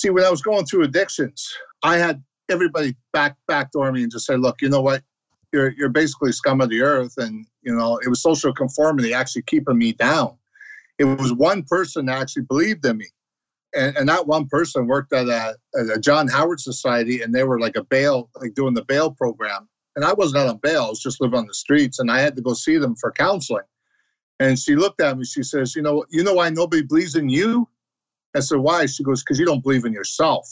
See, when I was going through addictions, I had everybody back backdoor me and just say, look, you know what? You're you're basically scum of the earth. And, you know, it was social conformity actually keeping me down. It was one person that actually believed in me. And, and that one person worked at a, at a John Howard Society and they were like a bail, like doing the bail program. And I wasn't on bail, I was just living on the streets and I had to go see them for counseling. And she looked at me, she says, You know, you know why nobody believes in you? I said, Why? She goes, Because you don't believe in yourself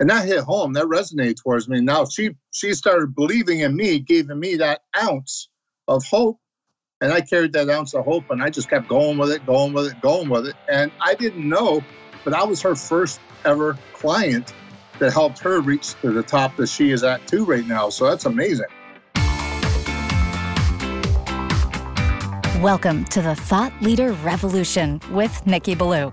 and that hit home. That resonated towards me. Now she she started believing in me giving me that ounce of hope. And i carried that ounce of hope and i just kept going with it going with it going with it. And i didn't know but i was her first ever client that helped her reach to the top that she is at too right now. So that's amazing. Welcome to the Thought Leader Revolution with Nicky Billou.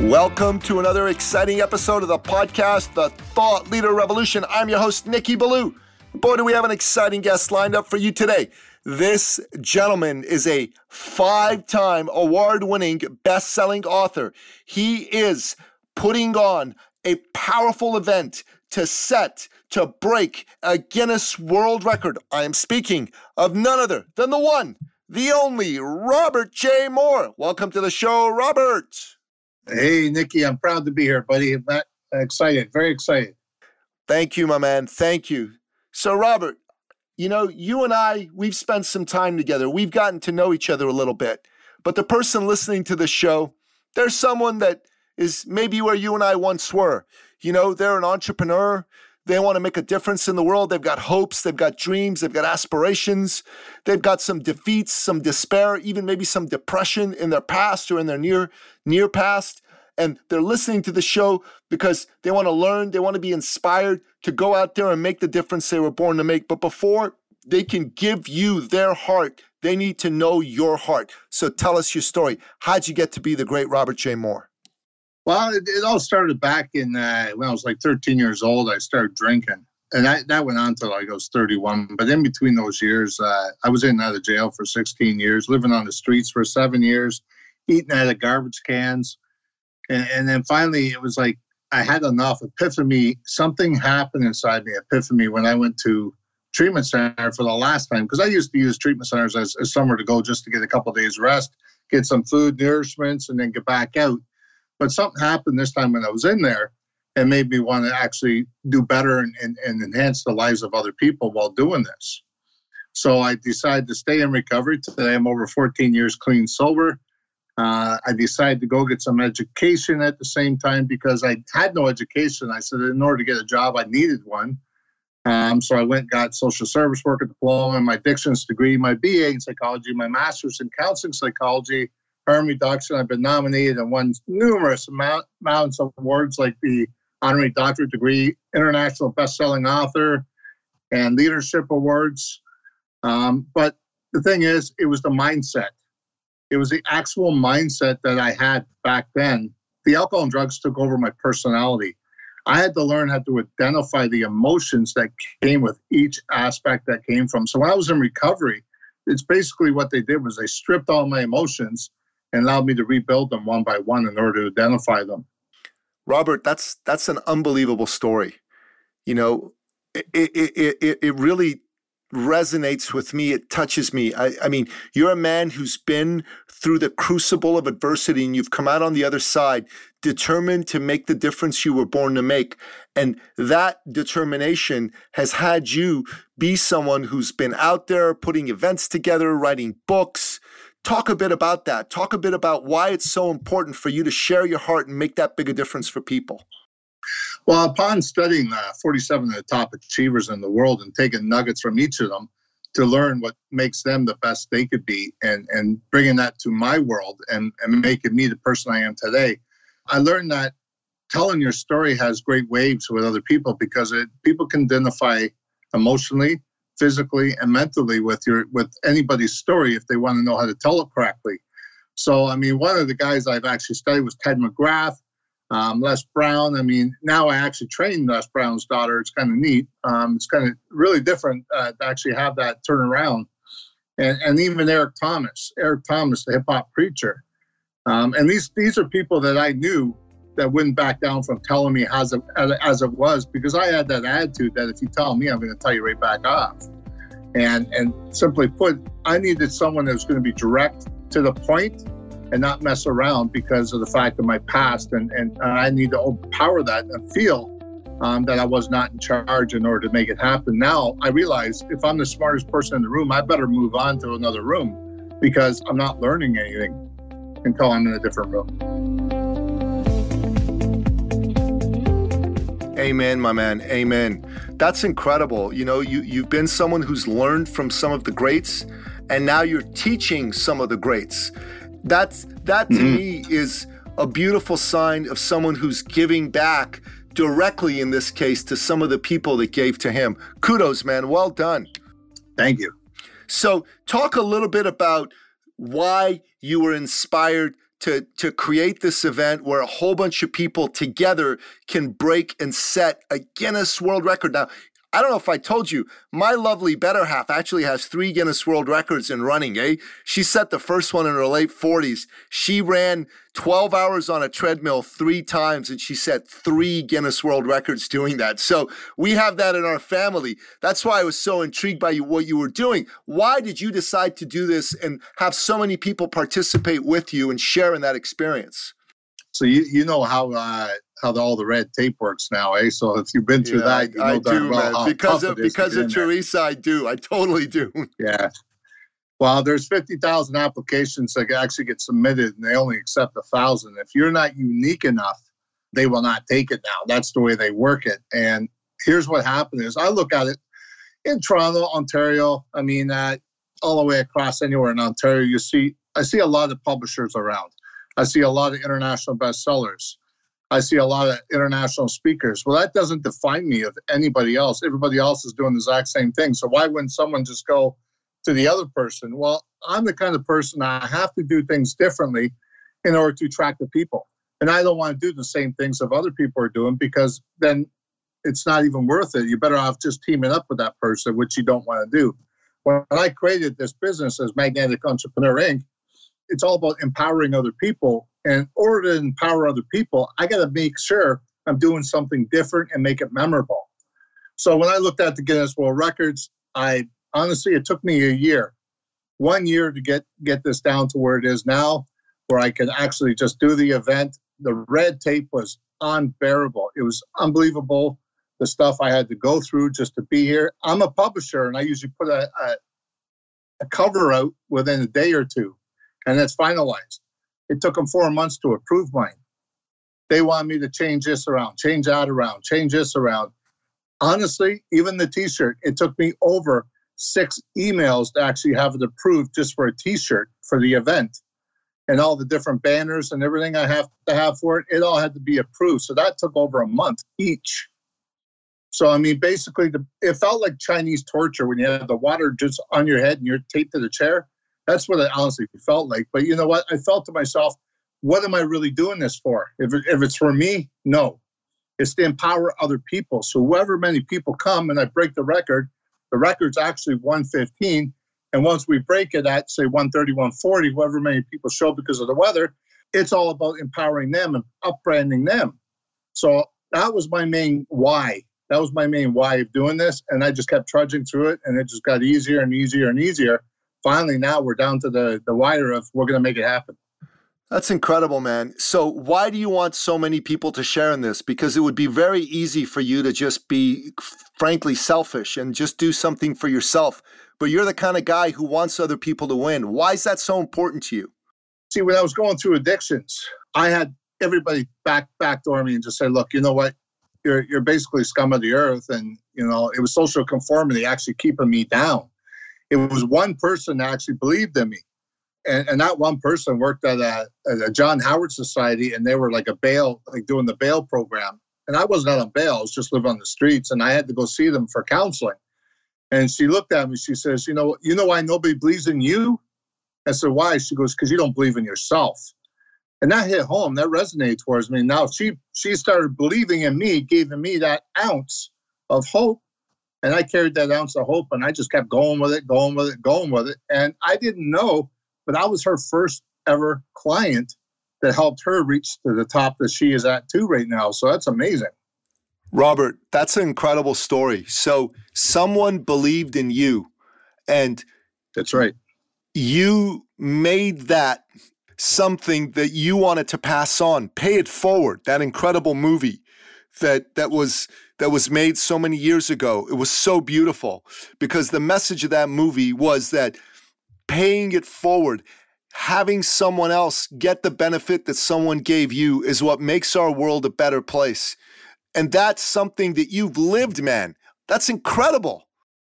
Welcome to another exciting episode of the podcast, The Thought Leader Revolution. I'm your host, Nicky Billou. Boy, do we have an exciting guest lined up for you today. This gentleman is a five time award winning best selling author. He is putting on a powerful event to set, to break a Guinness World Record. I am speaking of none other than the one, the only Robert J. Moore. Welcome to the show, Robert. Hey, Nicky, I'm proud to be here, buddy. I'm excited, very excited. Thank you, my man. Thank you. So, Robert, you know, you and I, we've spent some time together. We've gotten to know each other a little bit. But the person listening to the show, there's someone that is maybe where you and I once were. You know, they're an entrepreneur. They want to make a difference in the world. They've got hopes, they've got dreams, they've got aspirations. They've got some defeats, some despair, even maybe some depression in their past or in their near near past. And they're listening to the show because they want to learn, they want to be inspired to go out there and make the difference they were born to make. But before they can give you their heart, they need to know your heart. So tell us your story. How'd you get to be the great Robert J. Moore? Well, it, it all started back in uh, when I was like 13 years old. I started drinking, and I, that went on until I was 31. But in between those years, uh, I was in and out of jail for 16 years, living on the streets for seven years, eating out of garbage cans, and, and then finally it was like I had enough. Epiphany, something happened inside me. Epiphany when I went to treatment center for the last time because I used to use treatment centers as, as somewhere to go just to get a couple days rest, get some food, nourishments, and then get back out. But something happened this time when I was in there and made me want to actually do better and, and, and enhance the lives of other people while doing this. So I decided to stay in recovery. Today I'm over 14 years clean sober. Uh, I decided to go get some education at the same time because I had no education. I said in order to get a job, I needed one. Um, so I went got social service worker diploma, my addictions degree, my BA in psychology, my master's in counseling psychology, harm reduction. I've been nominated and won numerous amount, amounts of awards like the honorary doctorate degree, international best-selling author, and leadership awards. Um, but the thing is, it was the mindset. It was the actual mindset that I had back then. The alcohol and drugs took over my personality. I had to learn how to identify the emotions that came with each aspect that came from. So when I was in recovery, it's basically what they did was they stripped all my emotions and allowed me to rebuild them one by one in order to identify them. Robert, that's that's an unbelievable story. You know, it it it, it really resonates with me. It touches me. I, I mean, you're a man who's been through the crucible of adversity and you've come out on the other side determined to make the difference you were born to make. And that determination has had you be someone who's been out there putting events together, writing books, Talk a bit about that. Talk a bit about why it's so important for you to share your heart and make that big a difference for people. Well, upon studying uh, 47 of the top achievers in the world and taking nuggets from each of them to learn what makes them the best they could be and, and bringing that to my world and, and making me the person I am today, I learned that telling your story has great waves with other people because it people can identify emotionally, physically, and mentally with your with anybody's story if they want to know how to tell it correctly. So, I mean, one of the guys I've actually studied was Ted McGrath, um, Les Brown. I mean, now I actually train Les Brown's daughter. It's kind of neat. Um, it's kind of really different uh, to actually have that turnaround. And, and even Eric Thomas, Eric Thomas, the hip hop preacher. Um, and these these are people that I knew that wouldn't back down from telling me as it, as it was because I had that attitude that if you tell me, I'm going to tell you right back off. And and simply put, I needed someone that was going to be direct to the point and not mess around because of the fact of my past. And, and I need to overpower that and feel um, that I was not in charge in order to make it happen. Now I realize if I'm the smartest person in the room, I better move on to another room because I'm not learning anything until I'm in a different room. Amen, my man. Amen. That's incredible. You know, you, you've been someone who's learned from some of the greats and now you're teaching some of the greats. That's that to mm-hmm. me is a beautiful sign of someone who's giving back directly in this case to some of the people that gave to him. Kudos, man. Well done. Thank you. So, talk a little bit about why you were inspired to to create this event where a whole bunch of people together can break and set a Guinness World Record. Now, I don't know if I told you, my lovely better half actually has three Guinness World Records in running, eh? She set the first one in her late 40s. She ran 12 hours on a treadmill three times and she set three Guinness World Records doing that. So we have that in our family. That's why I was so intrigued by what you were doing. Why did you decide to do this and have so many people participate with you and share in that experience? So you, you know how uh, how the, all the red tape works now, eh? So if you've been through yeah, that, you I, know I do, well man. Because of because of Teresa, I do. I totally do. Yeah. Well, there's 50,000 applications that actually get submitted, and they only accept a thousand. If you're not unique enough, they will not take it now. That's the way they work it. And here's what happened: is I look at it in Toronto, Ontario. I mean, uh, all the way across anywhere in Ontario, you see I see a lot of publishers around. I see a lot of international bestsellers. I see a lot of international speakers. Well, that doesn't define me of anybody else. Everybody else is doing the exact same thing. So why wouldn't someone just go to the other person? Well, I'm the kind of person I have to do things differently in order to attract the people. And I don't want to do the same things that other people are doing because then it's not even worth it. You're better off just teaming up with that person, which you don't want to do. When I created this business as Magnetic Entrepreneur Inc., it's all about empowering other people. And in order to empower other people, I got to make sure I'm doing something different and make it memorable. So when I looked at the Guinness World Records, I honestly it took me a year, one year to get get this down to where it is now, where I can actually just do the event. The red tape was unbearable. It was unbelievable the stuff I had to go through just to be here. I'm a publisher, and I usually put a, a, a cover out within a day or two and that's finalized. It took them four months to approve mine. They want me to change this around, change that around, change this around. Honestly, even the t shirt, it took me over six emails to actually have it approved just for a t shirt for the event. And all the different banners and everything I have to have for it, it all had to be approved. So that took over a month each. So I mean, basically, the, it felt like Chinese torture when you had the water just on your head and you're taped to the chair. That's what I honestly felt like. But you know what? I felt to myself, what am I really doing this for? If, it, if it's for me, no. It's to empower other people. So whoever many people come and I break the record, the record's actually 115. And once we break it at say 130, 140, whoever many people show because of the weather, it's all about empowering them and upbranding them. So that was my main why. That was my main why of doing this. And I just kept trudging through it and it just got easier and easier and easier finally now we're down to the the wire of we're going to make it happen. That's incredible, man. So, why do you want so many people to share in this? Because it would be very easy for you to just be, frankly, selfish and just do something for yourself. But you're the kind of guy who wants other people to win. Why is that so important to you? See, when I was going through addictions, I had everybody back backdoor me and just say, "Look, you know what? You're you're basically scum of the earth," and you know it was social conformity actually keeping me down. It was one person that actually believed in me. and, and that one person worked at a, at a John Howard Society, and they were like a bail, like doing the bail program. And I wasn't on bail; I was just living on the streets, and I had to go see them for counseling. And she looked at me. She says, "You know, you know why nobody believes in you?" I said, "Why?" She goes, "Because you don't believe in yourself." And that hit home. That resonated towards me. Now she she started believing in me, giving me that ounce of hope, and I carried that ounce of hope, and I just kept going with it, going with it, going with it. And I didn't know, but I was her first ever client that helped her reach to the top that she is at too right now. So that's amazing. Robert, that's an incredible story. So someone believed in you and that's right. You made that something that you wanted to pass on, pay it forward. That incredible movie that that was that was made so many years ago. It was so beautiful because the message of that movie was that paying it forward, having someone else get the benefit that someone gave you is what makes our world a better place. And that's something that you've lived, man. That's incredible.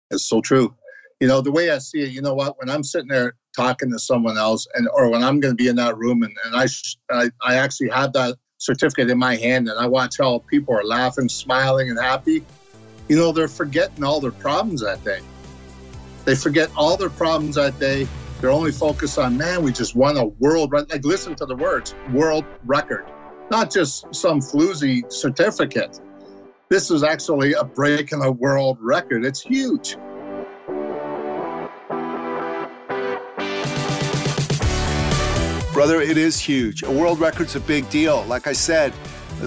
It's so true. You know, the way I see it, you know what? When I'm sitting there talking to someone else, and or when I'm going to be in that room, and, and I, I, I actually have that certificate in my hand, and I watch how people are laughing, smiling, and happy. You know, they're forgetting all their problems that day. They forget all their problems that day. They're only focused on, man, we just won a world record. Like, listen to the words world record not just some floozy certificate. This is actually a break in a world record. It's huge. Brother, it is huge. A world record's a big deal. Like I said,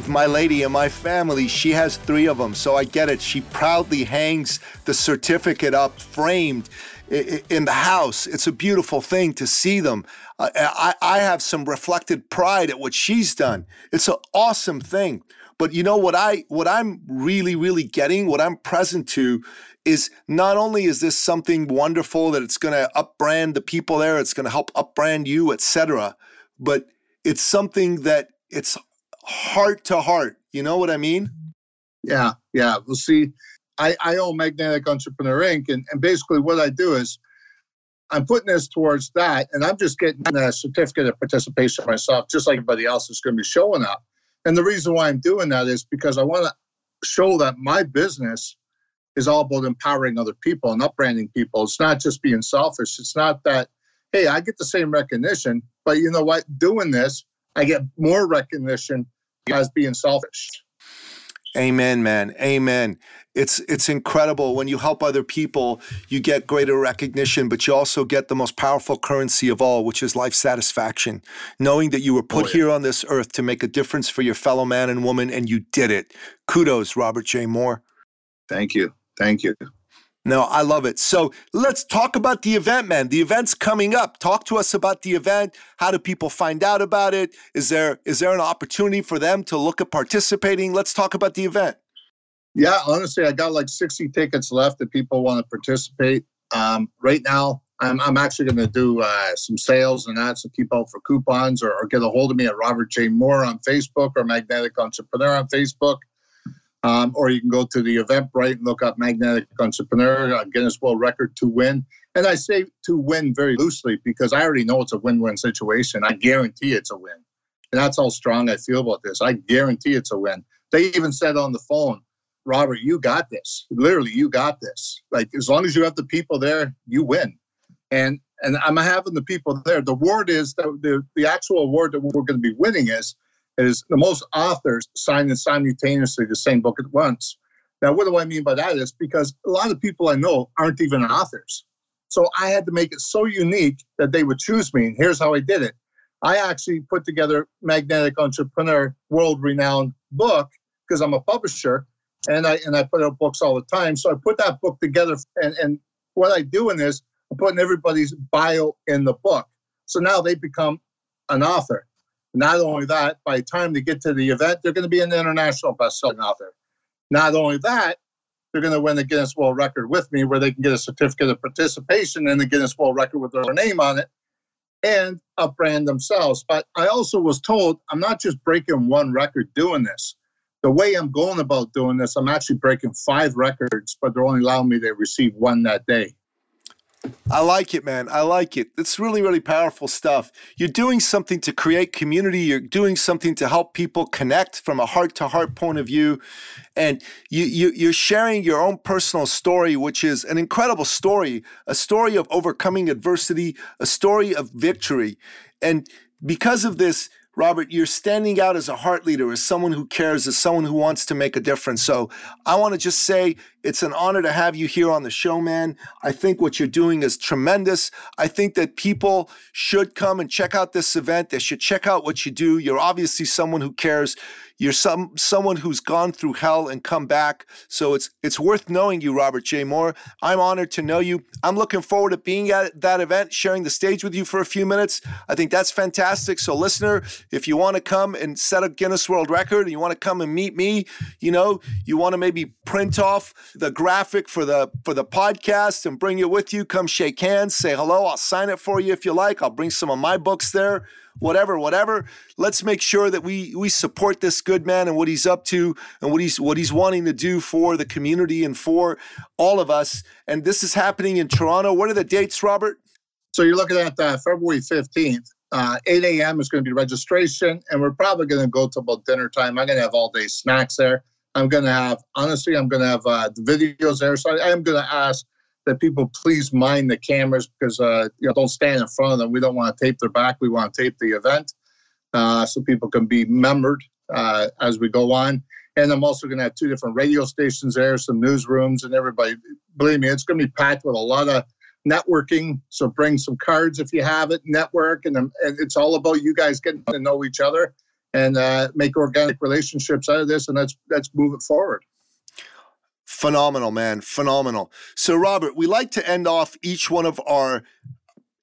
my lady and my family, she has three of them, so I get it. She proudly hangs the certificate up framed in the house. It's a beautiful thing to see them. I, I have some reflected pride at what she's done. It's an awesome thing. But you know what I what I'm really really getting, what I'm present to is not only is this something wonderful that it's going to upbrand the people there, it's going to help upbrand you, etc., but it's something that it's heart to heart. You know what I mean? Yeah, yeah. We'll see. I, I own Magnetic Entrepreneur Inc. And, and basically what I do is I'm putting this towards that, and I'm just getting a certificate of participation myself, just like everybody else is going to be showing up. And the reason why I'm doing that is because I want to show that my business is all about empowering other people and upbranding people. It's not just being selfish. It's not that, hey, I get the same recognition, but you know what? Doing this, I get more recognition as being selfish. Amen, man. Amen. It's it's incredible when you help other people, you get greater recognition, but you also get the most powerful currency of all, which is life satisfaction. Knowing that you were put oh, yeah. here on this earth to make a difference for your fellow man and woman and you did it. Kudos, Robert J. Moore. Thank you. Thank you. No, I love it. So let's talk about the event, man. The event's coming up. Talk to us about the event. How do people find out about it? Is there is there an opportunity for them to look at participating? Let's talk about the event. Yeah, honestly, I got like 60 tickets left that people want to participate. Um, right now, I'm, I'm actually going to do uh, some sales and that, so keep out for coupons or, or, get a hold of me at Robert J. Moore on Facebook or Magnetic Entrepreneur on Facebook. Um, or you can go to the Eventbrite and look up Magnetic Entrepreneur, uh, Guinness World Record to win. And I say to win very loosely because I already know it's a win win situation. I guarantee it's a win. And that's how strong I feel about this. I guarantee it's a win. They even said on the phone, Robert, you got this. Literally, you got this. Like as long as you have the people there, you win. And and I'm having the people there. The award is the the, the actual award that we're going to be winning is is the most authors signing simultaneously the same book at once. Now, what do I mean by that? Is because a lot of people I know aren't even authors. So I had to make it so unique that they would choose me. And here's how I did it. I actually put together Magnetic Entrepreneur world renowned book because I'm a publisher and I and I put out books all the time. So I put that book together and, and what I do in this, I'm putting everybody's bio in the book. So now they become an author. Not only that, by the time they get to the event, they're going to be an international best-selling author. Not only that, they're going to win the Guinness World Record with me, where they can get a certificate of participation in the Guinness World Record with their name on it, and upbrand themselves. But I also was told I'm not just breaking one record doing this. The way I'm going about doing this, I'm actually breaking five records, but they're only allowing me to receive one that day. I like it, man. I like it. It's really, really powerful stuff. You're doing something to create community. You're doing something to help people connect from a heart to heart point of view. And you, you, you're sharing your own personal story, which is an incredible story, a story of overcoming adversity, a story of victory. And because of this, Robert, you're standing out as a heart leader, as someone who cares, as someone who wants to make a difference. So I want to just say it's an honor to have you here on the show, man. I think what you're doing is tremendous. I think that people should come and check out this event. They should check out what you do. You're obviously someone who cares. You're some someone who's gone through hell and come back. So it's it's worth knowing you, Robert J. Moore. I'm honored to know you. I'm looking forward to being at that event, sharing the stage with you for a few minutes. I think that's fantastic. So, listener, if you want to come and set a Guinness World Record, and you want to come and meet me, you know, you want to maybe print off the graphic for the for the podcast and bring it with you. Come shake hands, say hello. I'll sign it for you if you like. I'll bring some of my books there whatever, whatever. Let's make sure that we we support this good man and what he's up to and what he's what he's wanting to do for the community and for all of us. And this is happening in Toronto. What are the dates, Robert? So you're looking at uh, February 15th. Uh, 8 a.m. is going to be registration, and we're probably going to go to about dinner time. I'm going to have all day snacks there. I'm going to have, honestly, I'm going to have uh, videos there. So I am going to ask that people please mind the cameras because uh, you know don't stand in front of them. We don't want to tape their back. We want to tape the event uh, so people can be membered uh, as we go on. And I'm also going to have two different radio stations there, some newsrooms, and everybody. Believe me, it's going to be packed with a lot of networking. So bring some cards if you have it. Network, and, and it's all about you guys getting to know each other and uh, make organic relationships out of this, and let's let's move it forward. Phenomenal, man. Phenomenal. So, Robert, we like to end off each one of our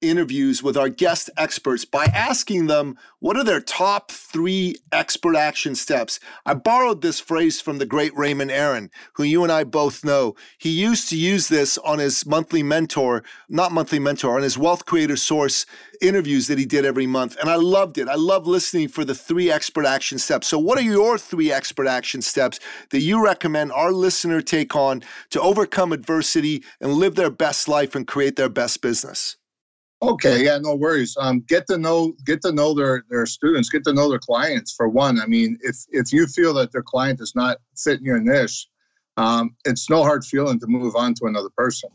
interviews with our guest experts by asking them what are their top three expert action steps. I borrowed this phrase from the great Raymond Aaron, who you and I both know. He used to use this on his monthly mentor, not monthly mentor, on his Wealth Creator Source interviews that he did every month. And I loved it. I love listening for the three expert action steps. So, what are your three expert action steps that you recommend our listener take on to overcome adversity and live their best life and create their best business? Okay, yeah, no worries. Um, get to know get to know their their students, get to know their clients. For one, I mean, if if you feel that their client is not fitting your niche, um, it's no hard feeling to move on to another person.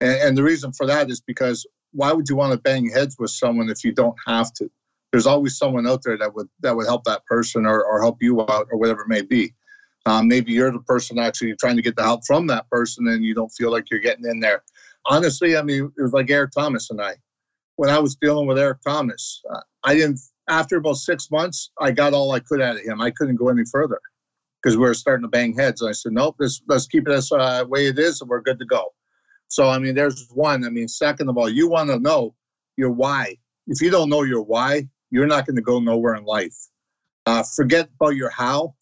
And, and the reason for that is because why would you want to bang heads with someone if you don't have to? There's always someone out there that would that would help that person or, or help you out or whatever it may be. Um, maybe you're the person actually trying to get the help from that person and you don't feel like you're getting in there honestly, I mean, it was like Eric Thomas and I. When I was dealing with Eric Thomas, uh, I didn't. After about six months, I got all I could out of him. I couldn't go any further because we were starting to bang heads. And I said, nope, let's, let's keep it this uh, way it is, and we're good to go. So, I mean, there's one. I mean, second of all, you want to know your why. If you don't know your why, you're not going to go nowhere in life. Uh, forget about your how.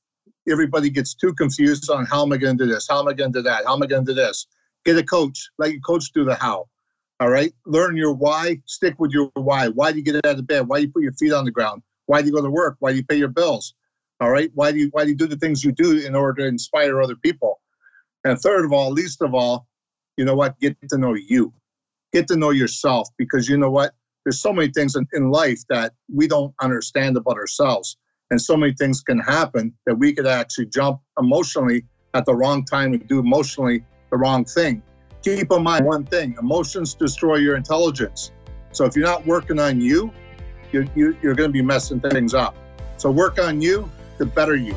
Everybody gets too confused on how am I going to do this? How am I going to do that? How am I going to do this? Get a coach. Let your coach do the how. All right. Learn your why. Stick with your why. Why do you get out of bed? Why do you put your feet on the ground? Why do you go to work? Why do you pay your bills? All right. Why do you why do you do the things you do in order to inspire other people? And third of all, least of all, you know what? Get to know you. Get to know yourself because you know what? There's so many things in, in life that we don't understand about ourselves. And so many things can happen that we could actually jump emotionally at the wrong time and do emotionally the wrong thing. Keep in mind one thing emotions destroy your intelligence. So if you're not working on you, you're, you, you're going to be messing things up. So work on you to better you.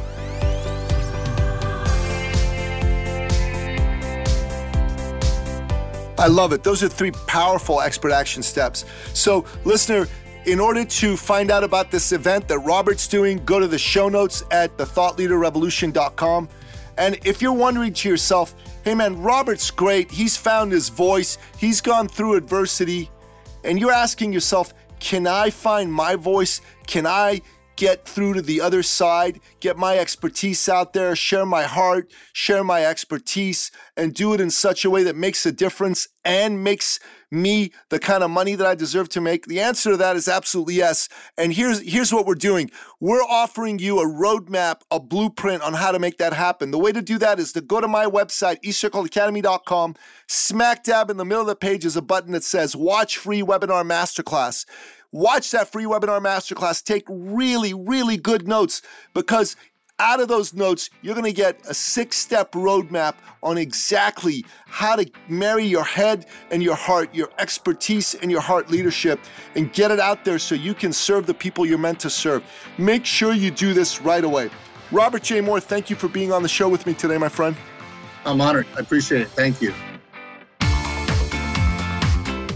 I love it. Those are three powerful expert action steps. So, listener, in order to find out about this event that Robert's doing, go to the show notes at thethoughtleaderrevolution.com. And if you're wondering to yourself, hey man, Robert's great, he's found his voice, he's gone through adversity, and you're asking yourself, can I find my voice? Can I get through to the other side, get my expertise out there, share my heart, share my expertise, and do it in such a way that makes a difference and makes me the kind of money that I deserve to make? The answer to that is absolutely yes. And here's here's what we're doing. We're offering you a roadmap, a blueprint on how to make that happen. The way to do that is to go to my website, eCircleacademy.com. Smack dab in the middle of the page is a button that says Watch Free Webinar Masterclass. Watch that free webinar masterclass. Take really, really good notes because out of those notes, you're going to get a six step roadmap on exactly how to marry your head and your heart, your expertise and your heart leadership, and get it out there so you can serve the people you're meant to serve. Make sure you do this right away. Robert J. Moore, thank you for being on the show with me today, my friend. I'm honored. I appreciate it. Thank you.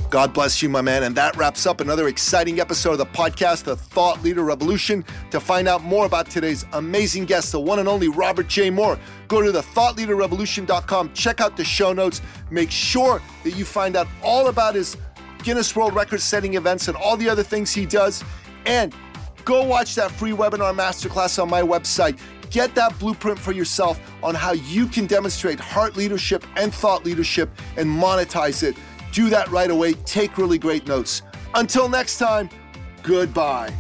God bless you, my man. And that wraps up another exciting episode of the podcast, The Thought Leader Revolution. To find out more about today's amazing guest, the one and only Robert J. Moore, go to thethoughtleaderrevolution.com, check out the show notes, make sure that you find out all about his Guinness World Record setting events and all the other things he does. And go watch that free webinar masterclass on my website. Get that blueprint for yourself on how you can demonstrate heart leadership and thought leadership and monetize it do that right away. Take really great notes. Until next time, goodbye.